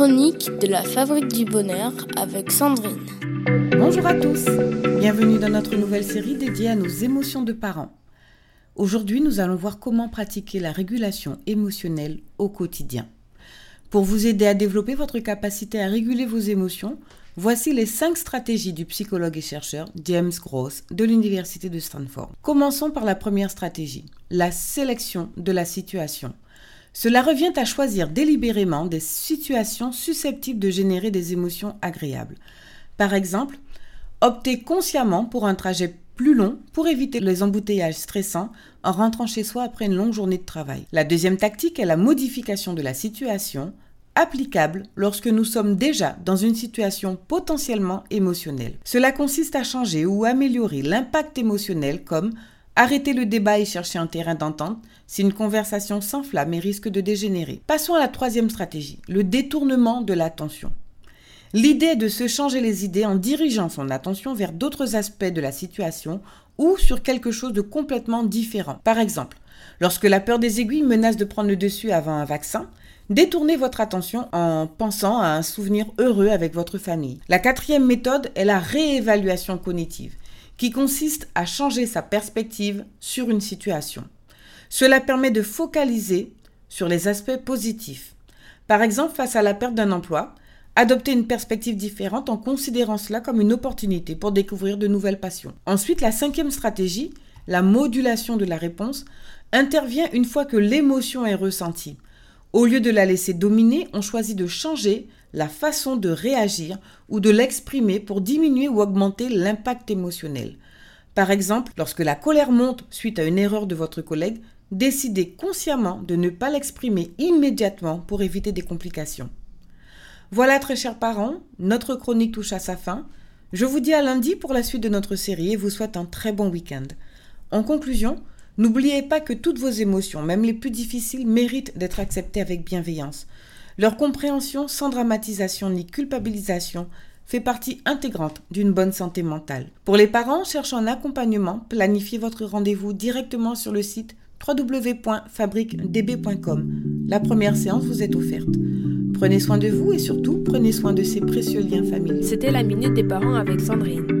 chroniques de la Fabrique du Bonheur avec Sandrine. Bonjour à tous, bienvenue dans notre nouvelle série dédiée à nos émotions de parents. Aujourd'hui, nous allons voir comment pratiquer la régulation émotionnelle au quotidien. Pour vous aider à développer votre capacité à réguler vos émotions, voici les 5 stratégies du psychologue et chercheur James Gross de l'Université de Stanford. Commençons par la première stratégie, la sélection de la situation. Cela revient à choisir délibérément des situations susceptibles de générer des émotions agréables. Par exemple, opter consciemment pour un trajet plus long pour éviter les embouteillages stressants en rentrant chez soi après une longue journée de travail. La deuxième tactique est la modification de la situation applicable lorsque nous sommes déjà dans une situation potentiellement émotionnelle. Cela consiste à changer ou améliorer l'impact émotionnel comme Arrêtez le débat et chercher un terrain d'entente si une conversation s'enflamme et risque de dégénérer. Passons à la troisième stratégie, le détournement de l'attention. L'idée est de se changer les idées en dirigeant son attention vers d'autres aspects de la situation ou sur quelque chose de complètement différent. Par exemple, lorsque la peur des aiguilles menace de prendre le dessus avant un vaccin, détournez votre attention en pensant à un souvenir heureux avec votre famille. La quatrième méthode est la réévaluation cognitive qui consiste à changer sa perspective sur une situation. Cela permet de focaliser sur les aspects positifs. Par exemple, face à la perte d'un emploi, adopter une perspective différente en considérant cela comme une opportunité pour découvrir de nouvelles passions. Ensuite, la cinquième stratégie, la modulation de la réponse, intervient une fois que l'émotion est ressentie. Au lieu de la laisser dominer, on choisit de changer la façon de réagir ou de l'exprimer pour diminuer ou augmenter l'impact émotionnel. Par exemple, lorsque la colère monte suite à une erreur de votre collègue, décidez consciemment de ne pas l'exprimer immédiatement pour éviter des complications. Voilà très chers parents, notre chronique touche à sa fin. Je vous dis à lundi pour la suite de notre série et vous souhaite un très bon week-end. En conclusion, n'oubliez pas que toutes vos émotions, même les plus difficiles, méritent d'être acceptées avec bienveillance. Leur compréhension sans dramatisation ni culpabilisation fait partie intégrante d'une bonne santé mentale. Pour les parents cherchant un accompagnement, planifiez votre rendez-vous directement sur le site www.fabriquedb.com. La première séance vous est offerte. Prenez soin de vous et surtout prenez soin de ces précieux liens familiaux. C'était la minute des parents avec Sandrine.